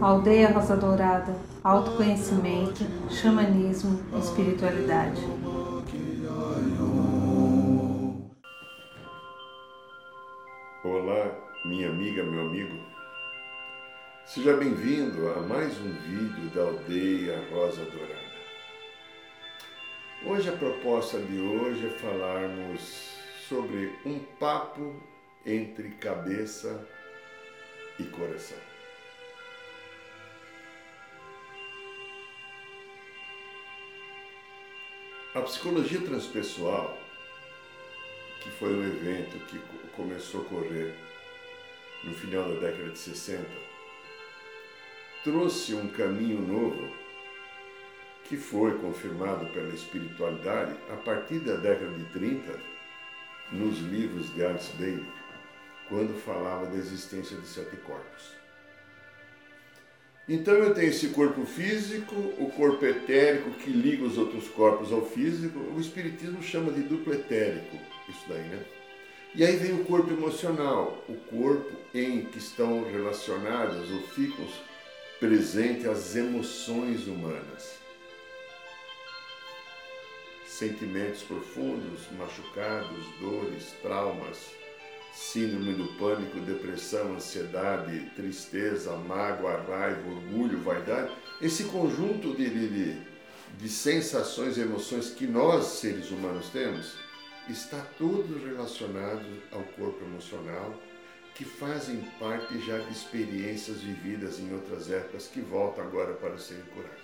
Aldeia Rosa Dourada, autoconhecimento, xamanismo, espiritualidade. Olá, minha amiga, meu amigo. Seja bem-vindo a mais um vídeo da Aldeia Rosa Dourada. Hoje a proposta de hoje é falarmos sobre um papo entre cabeça e coração. A psicologia transpessoal, que foi um evento que começou a ocorrer no final da década de 60, trouxe um caminho novo que foi confirmado pela espiritualidade a partir da década de 30 nos livros de Alice Bailey, quando falava da existência de sete corpos. Então eu tenho esse corpo físico, o corpo etérico que liga os outros corpos ao físico. O Espiritismo chama de duplo etérico, isso daí, né? E aí vem o corpo emocional, o corpo em que estão relacionadas ou ficam presentes as emoções humanas. Sentimentos profundos, machucados, dores, traumas, síndrome do pânico, depressão, ansiedade, tristeza, mágoa, raiva, orgulho, vaidade, esse conjunto de, de, de sensações e emoções que nós, seres humanos, temos, está todo relacionado ao corpo emocional, que fazem parte já de experiências vividas em outras épocas que voltam agora para serem curadas.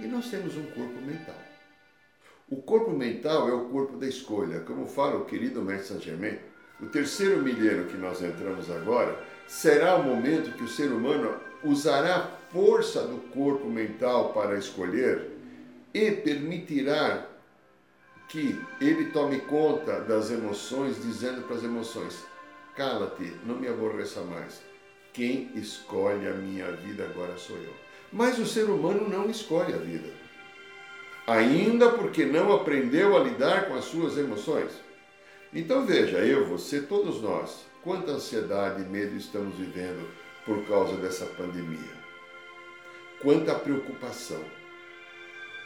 E nós temos um corpo mental. O corpo mental é o corpo da escolha. Como fala o querido Mestre Saint Germain, o terceiro milênio que nós entramos agora será o momento que o ser humano usará a força do corpo mental para escolher e permitirá que ele tome conta das emoções, dizendo para as emoções: cala-te, não me aborreça mais. Quem escolhe a minha vida agora sou eu. Mas o ser humano não escolhe a vida ainda porque não aprendeu a lidar com as suas emoções. Então veja, eu, você, todos nós, quanta ansiedade e medo estamos vivendo por causa dessa pandemia. Quanta preocupação,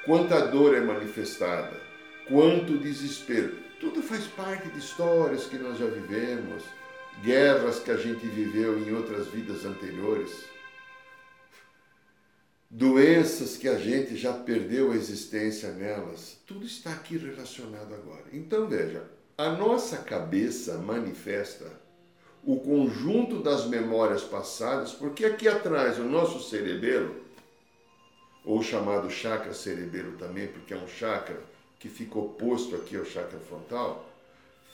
quanta dor é manifestada, quanto desespero. Tudo faz parte de histórias que nós já vivemos, guerras que a gente viveu em outras vidas anteriores doenças que a gente já perdeu a existência nelas, tudo está aqui relacionado agora. Então veja, a nossa cabeça manifesta o conjunto das memórias passadas, porque aqui atrás o nosso cerebelo, ou chamado chakra cerebelo também, porque é um chakra que fica oposto aqui ao chakra frontal,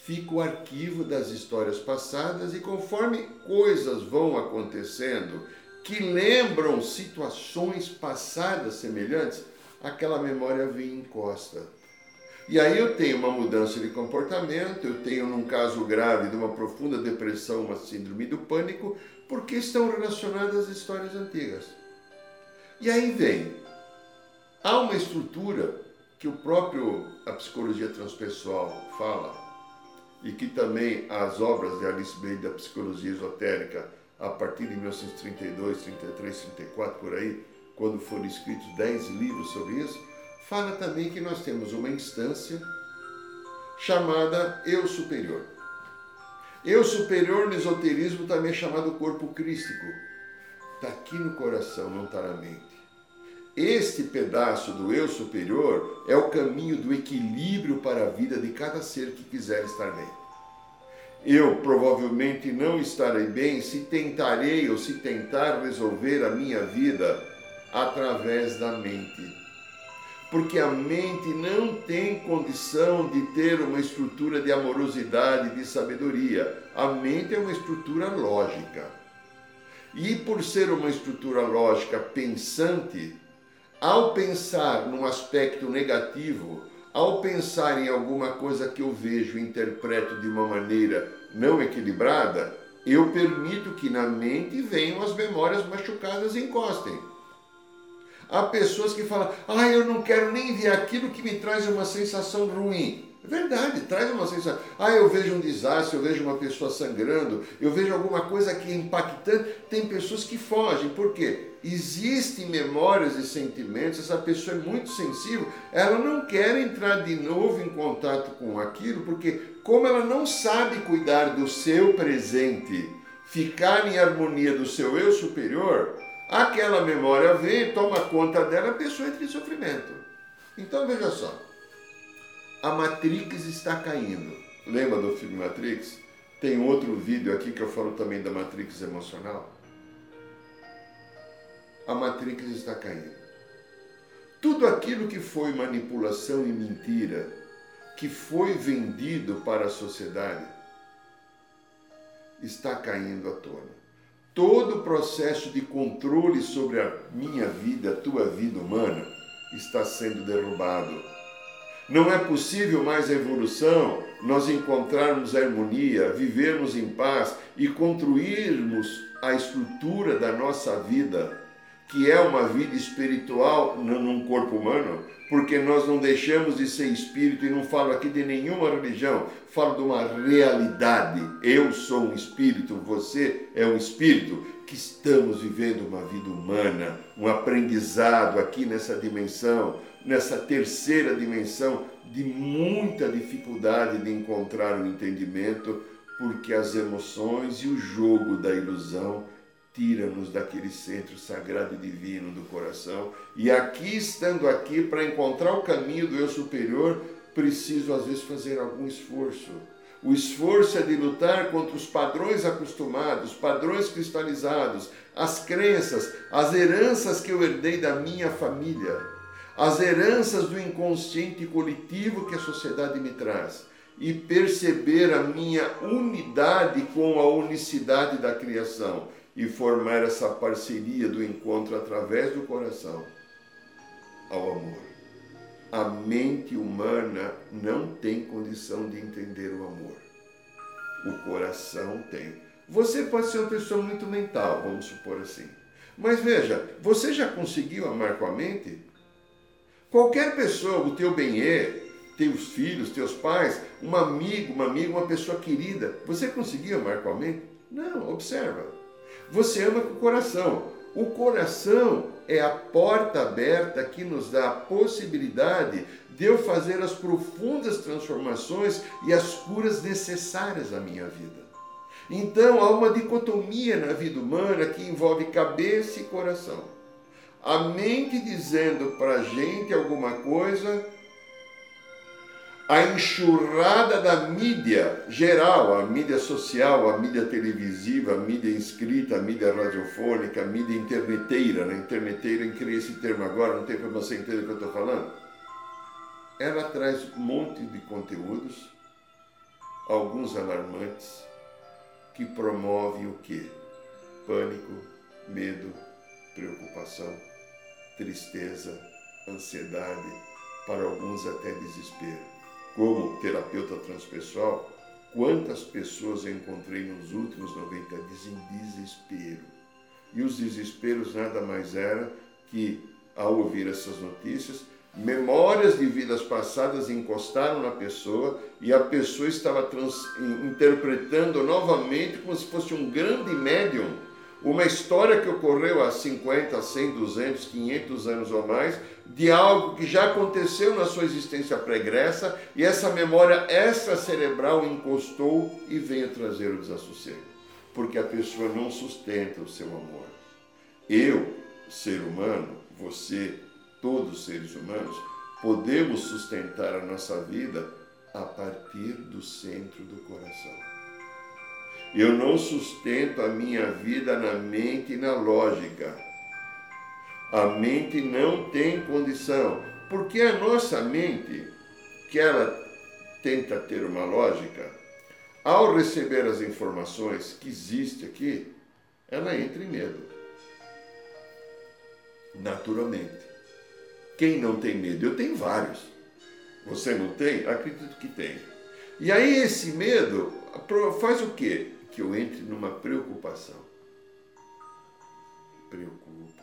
fica o arquivo das histórias passadas e conforme coisas vão acontecendo que lembram situações passadas semelhantes, aquela memória vem em encosta. E aí eu tenho uma mudança de comportamento, eu tenho, num caso grave, de uma profunda depressão, uma síndrome do pânico, porque estão relacionadas às histórias antigas. E aí vem, há uma estrutura que o próprio a psicologia transpessoal fala, e que também as obras de Alice Bay da psicologia esotérica a partir de 1932, 33, 34, por aí, quando foram escritos dez livros sobre isso, fala também que nós temos uma instância chamada eu superior. Eu superior no esoterismo também é chamado corpo crístico. Está aqui no coração, não está na mente. Este pedaço do eu superior é o caminho do equilíbrio para a vida de cada ser que quiser estar bem eu provavelmente não estarei bem se tentarei ou se tentar resolver a minha vida através da mente. Porque a mente não tem condição de ter uma estrutura de amorosidade, de sabedoria. A mente é uma estrutura lógica. E por ser uma estrutura lógica pensante, ao pensar num aspecto negativo, ao pensar em alguma coisa que eu vejo e interpreto de uma maneira não equilibrada, eu permito que na mente venham as memórias machucadas e encostem. Há pessoas que falam, ah, eu não quero nem ver aquilo que me traz uma sensação ruim. É verdade, traz uma sensação. Ah, eu vejo um desastre, eu vejo uma pessoa sangrando, eu vejo alguma coisa que é impactante. Tem pessoas que fogem, por quê? Existem memórias e sentimentos, essa pessoa é muito sensível, ela não quer entrar de novo em contato com aquilo, porque como ela não sabe cuidar do seu presente, ficar em harmonia do seu eu superior, aquela memória vem, toma conta dela, a pessoa entra em sofrimento. Então veja só, a Matrix está caindo. Lembra do filme Matrix? Tem outro vídeo aqui que eu falo também da Matrix emocional. A Matrix está caindo. Tudo aquilo que foi manipulação e mentira, que foi vendido para a sociedade, está caindo à tona. Todo o processo de controle sobre a minha vida, a tua vida humana, está sendo derrubado. Não é possível mais a evolução, nós encontrarmos harmonia, vivermos em paz e construirmos a estrutura da nossa vida, que é uma vida espiritual num corpo humano, porque nós não deixamos de ser espírito e não falo aqui de nenhuma religião, falo de uma realidade. Eu sou um espírito, você é um espírito que estamos vivendo uma vida humana, um aprendizado aqui nessa dimensão, nessa terceira dimensão de muita dificuldade de encontrar o entendimento, porque as emoções e o jogo da ilusão tira-nos daquele centro sagrado e divino do coração. E aqui, estando aqui, para encontrar o caminho do eu superior, preciso às vezes fazer algum esforço. O esforço é de lutar contra os padrões acostumados, padrões cristalizados, as crenças, as heranças que eu herdei da minha família, as heranças do inconsciente coletivo que a sociedade me traz e perceber a minha unidade com a unicidade da criação e formar essa parceria do encontro através do coração ao amor. A mente humana não tem condição de entender o amor. O coração tem. Você pode ser uma pessoa muito mental, vamos supor assim. Mas veja, você já conseguiu amar com a mente? Qualquer pessoa, o teu bem-é, teus filhos, teus pais, um amigo, uma amiga, uma pessoa querida, você conseguiu amar com a mente? Não, observa. Você ama com o coração. O coração é a porta aberta que nos dá a possibilidade de eu fazer as profundas transformações e as curas necessárias à minha vida. Então há uma dicotomia na vida humana que envolve cabeça e coração. A mente dizendo para a gente alguma coisa a enxurrada da mídia geral, a mídia social, a mídia televisiva, a mídia inscrita, a mídia radiofônica, a mídia interneteira, né? interneteira, eu criei esse termo agora, não tem para você entender o que eu estou falando. Ela traz um monte de conteúdos, alguns alarmantes, que promovem o quê? Pânico, medo, preocupação, tristeza, ansiedade, para alguns até desespero como terapeuta transpessoal, quantas pessoas eu encontrei nos últimos 90 dias em desespero. E os desesperos nada mais era que, ao ouvir essas notícias, memórias de vidas passadas encostaram na pessoa e a pessoa estava trans, interpretando novamente como se fosse um grande médium uma história que ocorreu há 50, 100, 200, 500 anos ou mais, de algo que já aconteceu na sua existência pregressa e essa memória extracerebral encostou e veio trazer o desassossego. Porque a pessoa não sustenta o seu amor. Eu, ser humano, você, todos os seres humanos, podemos sustentar a nossa vida a partir do centro do coração. Eu não sustento a minha vida na mente e na lógica. A mente não tem condição, porque a nossa mente, que ela tenta ter uma lógica, ao receber as informações que existe aqui, ela entra em medo. Naturalmente. Quem não tem medo? Eu tenho vários. Você não tem? Acredito que tem. E aí esse medo faz o quê? que eu entre numa preocupação. Preocupo-me.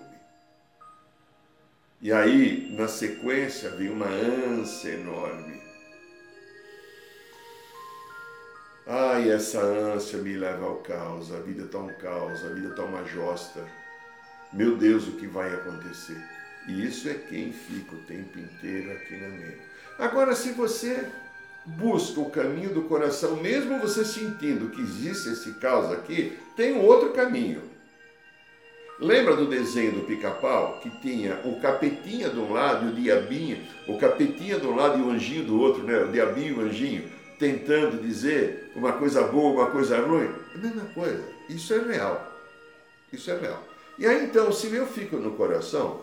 E aí, na sequência, vem uma ânsia enorme. Ai, essa ânsia me leva ao caos, a vida está um caos, a vida está uma josta. Meu Deus, o que vai acontecer? E isso é quem fica o tempo inteiro aqui na mente. Agora, se você busca o caminho do coração, mesmo você sentindo que existe esse caos aqui, tem um outro caminho. Lembra do desenho do pica-pau que tinha o capetinha de um lado e o diabinho, o capetinha de um lado e o anjinho do outro, né? O diabinho e o anjinho tentando dizer uma coisa boa, uma coisa ruim. É a mesma coisa. Isso é real. Isso é real. E aí então, se eu fico no coração,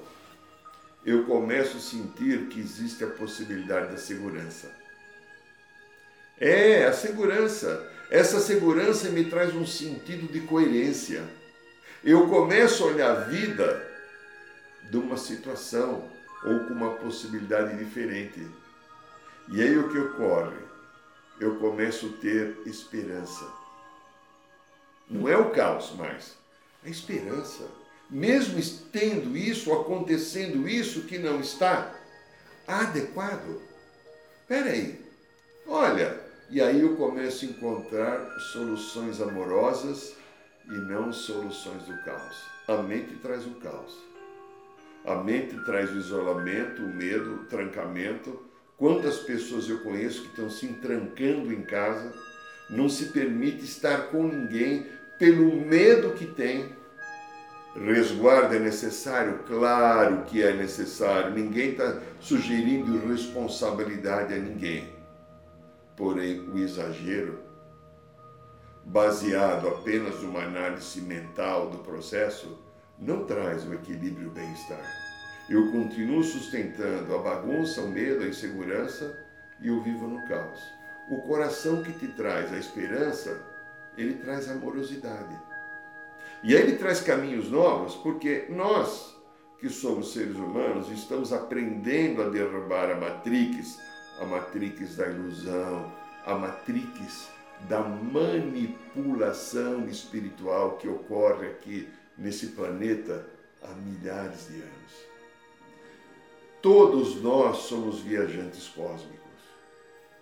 eu começo a sentir que existe a possibilidade da segurança. É, a segurança. Essa segurança me traz um sentido de coerência. Eu começo a olhar a vida de uma situação ou com uma possibilidade diferente. E aí o que ocorre? Eu começo a ter esperança. Não é o caos mais, é a esperança. Mesmo tendo isso, acontecendo isso que não está adequado. Espera aí, olha, e aí eu começo a encontrar soluções amorosas e não soluções do caos. A mente traz o caos. A mente traz o isolamento, o medo, o trancamento. Quantas pessoas eu conheço que estão se trancando em casa, não se permite estar com ninguém pelo medo que tem. Resguardo é necessário? Claro que é necessário. Ninguém está sugerindo responsabilidade a ninguém. Porém, o exagero, baseado apenas numa análise mental do processo, não traz o equilíbrio e o bem-estar. Eu continuo sustentando a bagunça, o medo, a insegurança e eu vivo no caos. O coração que te traz a esperança, ele traz amorosidade. E aí ele traz caminhos novos, porque nós, que somos seres humanos, estamos aprendendo a derrubar a matrix, a matrix da ilusão, a matrix da manipulação espiritual que ocorre aqui nesse planeta há milhares de anos. Todos nós somos viajantes cósmicos.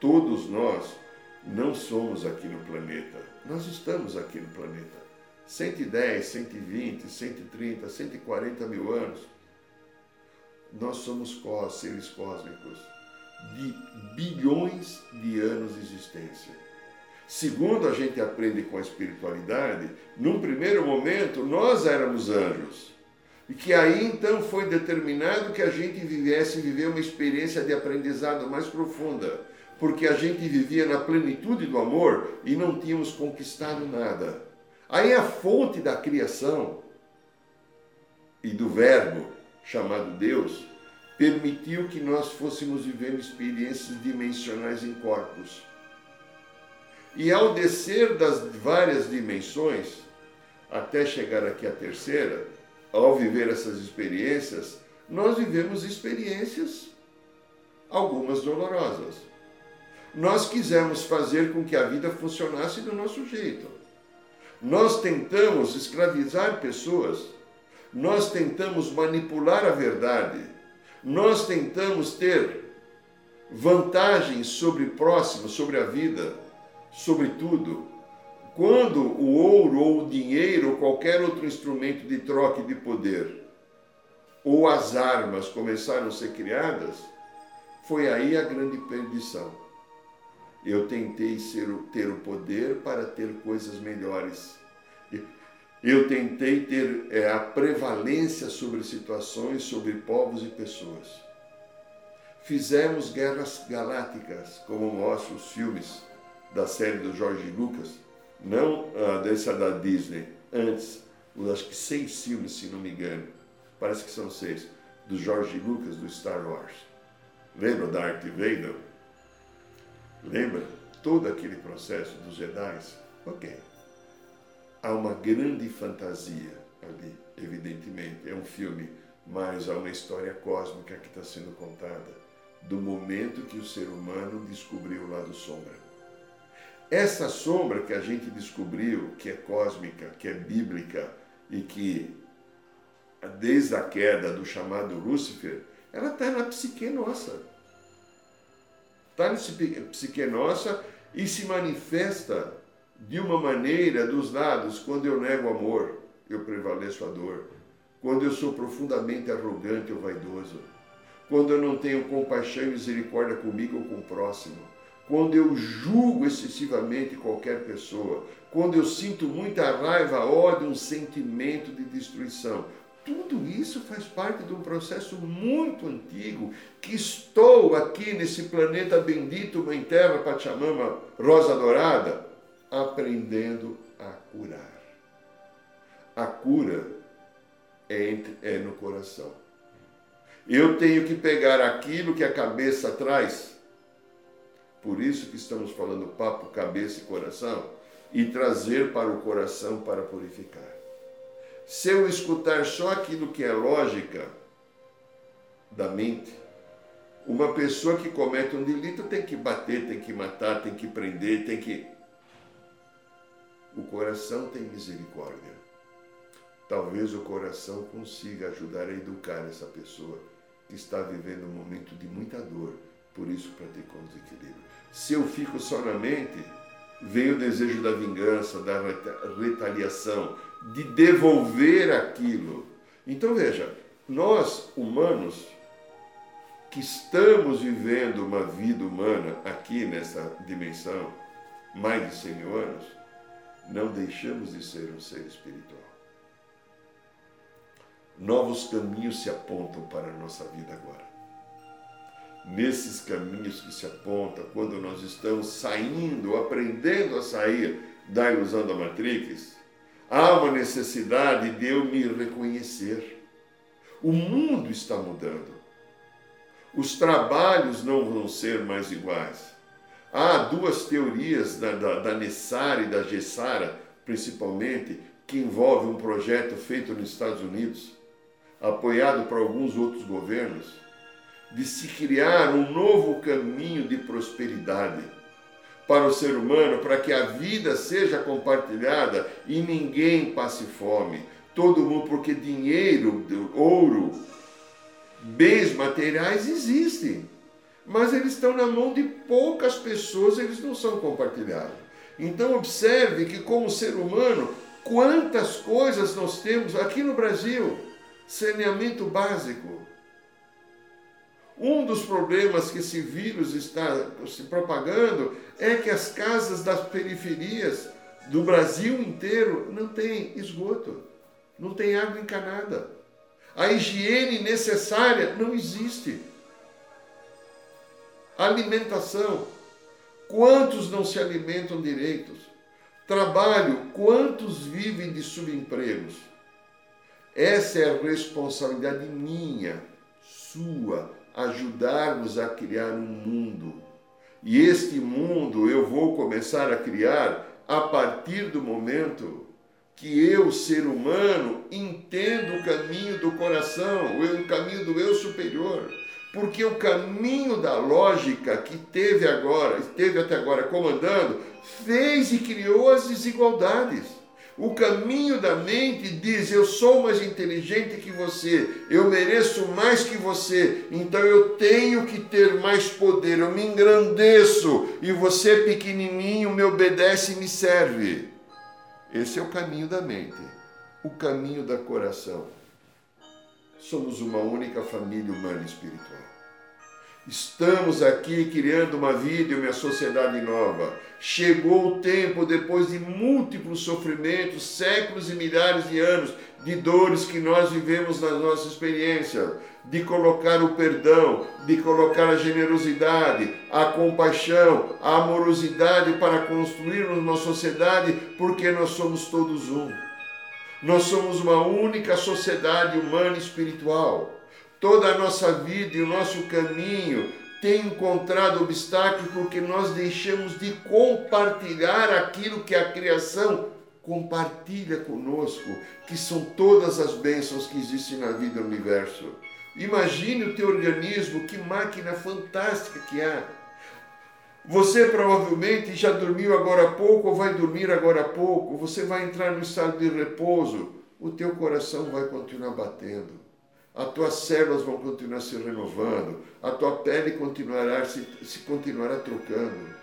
Todos nós não somos aqui no planeta. Nós estamos aqui no planeta. 110, 120, 130, 140 mil anos. Nós somos seres cósmicos de bilhões de anos de existência. Segundo a gente aprende com a espiritualidade, num primeiro momento nós éramos anjos. E que aí então foi determinado que a gente vivesse viver uma experiência de aprendizado mais profunda, porque a gente vivia na plenitude do amor e não tínhamos conquistado nada. Aí a fonte da criação e do verbo chamado Deus permitiu que nós fôssemos vivendo experiências dimensionais em corpos. E ao descer das várias dimensões, até chegar aqui à terceira, ao viver essas experiências, nós vivemos experiências, algumas dolorosas. Nós quisemos fazer com que a vida funcionasse do nosso jeito. Nós tentamos escravizar pessoas, nós tentamos manipular a verdade nós tentamos ter vantagens sobre o próximo, sobre a vida, sobre tudo. Quando o ouro ou o dinheiro ou qualquer outro instrumento de troca de poder ou as armas começaram a ser criadas, foi aí a grande perdição. Eu tentei ser, ter o poder para ter coisas melhores. Eu tentei ter é, a prevalência sobre situações, sobre povos e pessoas. Fizemos guerras galácticas, como mostram os filmes da série do George Lucas, não ah, dessa da Disney, antes, acho que seis filmes, se não me engano, parece que são seis, do George Lucas, do Star Wars. Lembra da Darth Vader? Lembra todo aquele processo dos Jedi? Ok há uma grande fantasia ali, evidentemente. É um filme, mas há uma história cósmica que está sendo contada do momento que o ser humano descobriu o lado sombra. Essa sombra que a gente descobriu, que é cósmica, que é bíblica e que, desde a queda do chamado Lúcifer, ela está na psique nossa. Está na psique nossa e se manifesta de uma maneira dos lados quando eu nego amor, eu prevaleço a dor. Quando eu sou profundamente arrogante ou vaidoso. Quando eu não tenho compaixão e misericórdia comigo ou com o próximo. Quando eu julgo excessivamente qualquer pessoa. Quando eu sinto muita raiva, ódio, um sentimento de destruição. Tudo isso faz parte de um processo muito antigo que estou aqui nesse planeta bendito, Mãe Terra, Pachamama, Rosa Dourada, aprendendo a curar. A cura é, entre, é no coração. Eu tenho que pegar aquilo que a cabeça traz, por isso que estamos falando papo, cabeça e coração, e trazer para o coração para purificar. Se eu escutar só aquilo que é lógica da mente, uma pessoa que comete um delito tem que bater, tem que matar, tem que prender, tem que. O coração tem misericórdia. Talvez o coração consiga ajudar a educar essa pessoa que está vivendo um momento de muita dor, por isso praticou o desequilíbrio. Se eu fico só na mente, vem o desejo da vingança, da retaliação, de devolver aquilo. Então veja, nós humanos que estamos vivendo uma vida humana aqui nessa dimensão, mais de 100 mil anos, não deixamos de ser um ser espiritual. Novos caminhos se apontam para a nossa vida agora. Nesses caminhos que se apontam, quando nós estamos saindo, aprendendo a sair da ilusão da Matrix, Há uma necessidade de eu me reconhecer. O mundo está mudando. Os trabalhos não vão ser mais iguais. Há duas teorias da, da, da Nessara e da Gessara, principalmente, que envolvem um projeto feito nos Estados Unidos, apoiado por alguns outros governos, de se criar um novo caminho de prosperidade para o ser humano, para que a vida seja compartilhada e ninguém passe fome. Todo mundo, porque dinheiro, ouro, bens materiais existem, mas eles estão na mão de poucas pessoas, eles não são compartilhados. Então observe que como ser humano, quantas coisas nós temos aqui no Brasil, saneamento básico, um dos problemas que esse vírus está se propagando é que as casas das periferias do Brasil inteiro não têm esgoto, não tem água encanada. A higiene necessária não existe. Alimentação. Quantos não se alimentam direitos? Trabalho. Quantos vivem de subempregos? Essa é a responsabilidade minha, sua, ajudarmos a criar um mundo. E este mundo eu vou começar a criar a partir do momento que eu, ser humano, entendo o caminho do coração, o caminho do eu superior. Porque o caminho da lógica que teve agora, esteve até agora comandando, fez e criou as desigualdades. O caminho da mente diz: eu sou mais inteligente que você, eu mereço mais que você, então eu tenho que ter mais poder, eu me engrandeço e você, pequenininho, me obedece e me serve. Esse é o caminho da mente, o caminho da coração. Somos uma única família humana espiritual. Estamos aqui criando uma vida e uma sociedade nova. Chegou o tempo, depois de múltiplos sofrimentos, séculos e milhares de anos de dores que nós vivemos na nossa experiência, de colocar o perdão, de colocar a generosidade, a compaixão, a amorosidade para construirmos uma sociedade, porque nós somos todos um. Nós somos uma única sociedade humana e espiritual. Toda a nossa vida e o nosso caminho tem encontrado obstáculos porque nós deixamos de compartilhar aquilo que a criação compartilha conosco, que são todas as bênçãos que existem na vida do universo. Imagine o teu organismo, que máquina fantástica que é. Você provavelmente já dormiu agora há pouco ou vai dormir agora há pouco, você vai entrar no estado de repouso, o teu coração vai continuar batendo as tuas células vão continuar se renovando, a tua pele continuará se, se continuará trocando.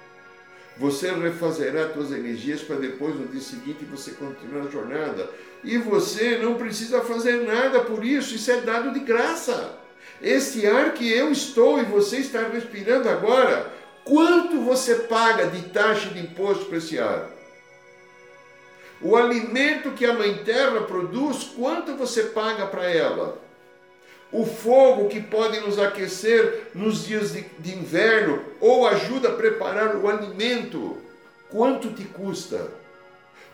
Você refazerá suas energias para depois, no dia seguinte, você continuar a jornada. E você não precisa fazer nada por isso, isso é dado de graça. Esse ar que eu estou e você está respirando agora, quanto você paga de taxa de imposto para esse ar? O alimento que a Mãe Terra produz, quanto você paga para ela? O fogo que pode nos aquecer nos dias de, de, inverno ou ajuda a preparar o alimento, quanto te custa?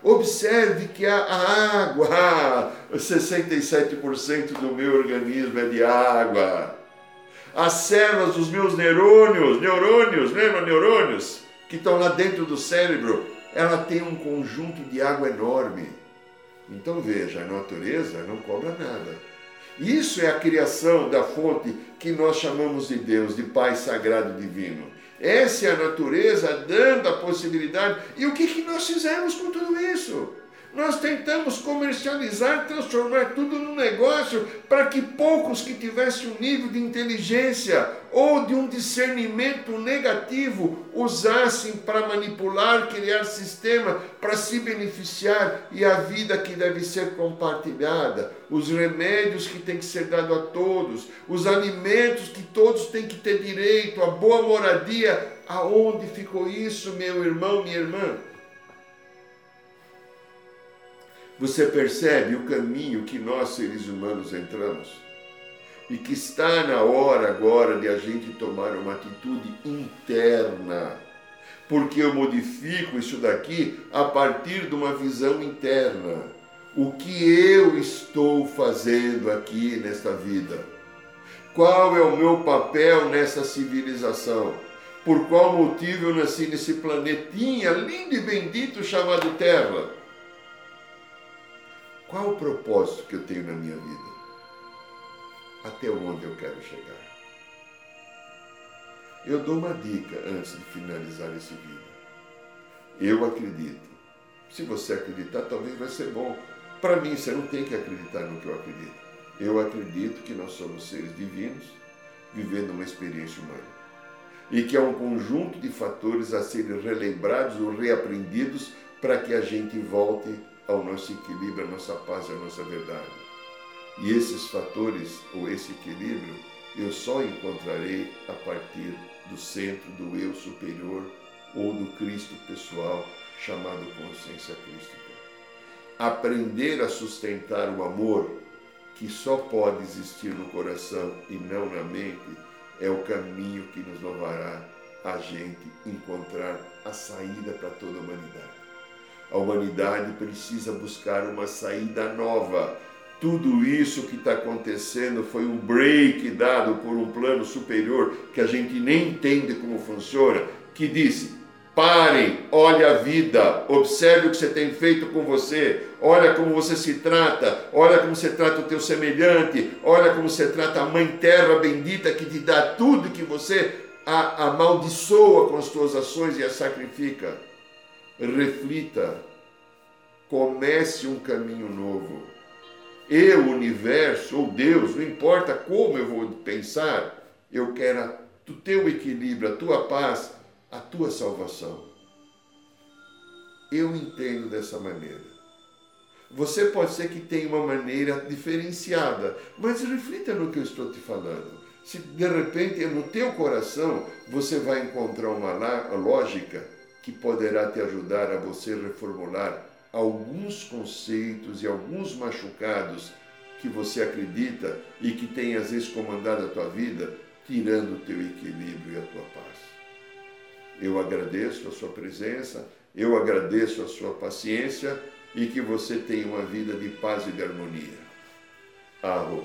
Observe que a, a água, 67% do meu organismo é de água. As células dos meus neurônios, neurônios, lembra neurônios? Que estão lá dentro do cérebro, ela tem um conjunto de água enorme. Então veja, a natureza não cobra nada. Isso é a criação da fonte que nós chamamos de Deus, de Pai Sagrado Divino. Essa é a natureza dando a possibilidade. E o que, que nós fizemos com tudo isso? Nós tentamos comercializar, transformar tudo num negócio para que poucos que tivessem um nível de inteligência ou de um discernimento negativo usassem para manipular, criar sistema para se beneficiar e a vida que deve ser compartilhada, os remédios que tem que ser dado a todos, os alimentos que todos têm que ter direito, a boa moradia. Aonde ficou isso, meu irmão, minha irmã? Você percebe o caminho que nós seres humanos entramos? E que está na hora agora de a gente tomar uma atitude interna. Porque eu modifico isso daqui a partir de uma visão interna. O que eu estou fazendo aqui nesta vida? Qual é o meu papel nessa civilização? Por qual motivo eu nasci nesse planetinha lindo e bendito chamado Terra? Qual o propósito que eu tenho na minha vida? Até onde eu quero chegar? Eu dou uma dica antes de finalizar esse vídeo. Eu acredito. Se você acreditar, talvez vai ser bom. Para mim, você não tem que acreditar no que eu acredito. Eu acredito que nós somos seres divinos vivendo uma experiência humana. E que há um conjunto de fatores a serem relembrados ou reaprendidos para que a gente volte ao nosso equilíbrio, à nossa paz e à nossa verdade. E esses fatores, ou esse equilíbrio, eu só encontrarei a partir do centro do eu superior ou do Cristo pessoal, chamado consciência crística. Aprender a sustentar o amor, que só pode existir no coração e não na mente, é o caminho que nos levará a gente encontrar a saída para toda a humanidade. A humanidade precisa buscar uma saída nova. Tudo isso que está acontecendo foi um break dado por um plano superior que a gente nem entende como funciona, que disse: parem, olhe a vida, observe o que você tem feito com você, olha como você se trata, olha como você trata o teu semelhante, olha como você trata a Mãe Terra bendita que te dá tudo que você amaldiçoa com as tuas ações e a sacrifica reflita, comece um caminho novo. Eu, universo ou Deus, não importa como eu vou pensar, eu quero o teu equilíbrio, a tua paz, a tua salvação. Eu entendo dessa maneira. Você pode ser que tenha uma maneira diferenciada, mas reflita no que eu estou te falando. Se de repente no teu coração você vai encontrar uma lógica que poderá te ajudar a você reformular alguns conceitos e alguns machucados que você acredita e que tem às vezes comandado a tua vida, tirando o teu equilíbrio e a tua paz. Eu agradeço a sua presença, eu agradeço a sua paciência e que você tenha uma vida de paz e de harmonia. Arro.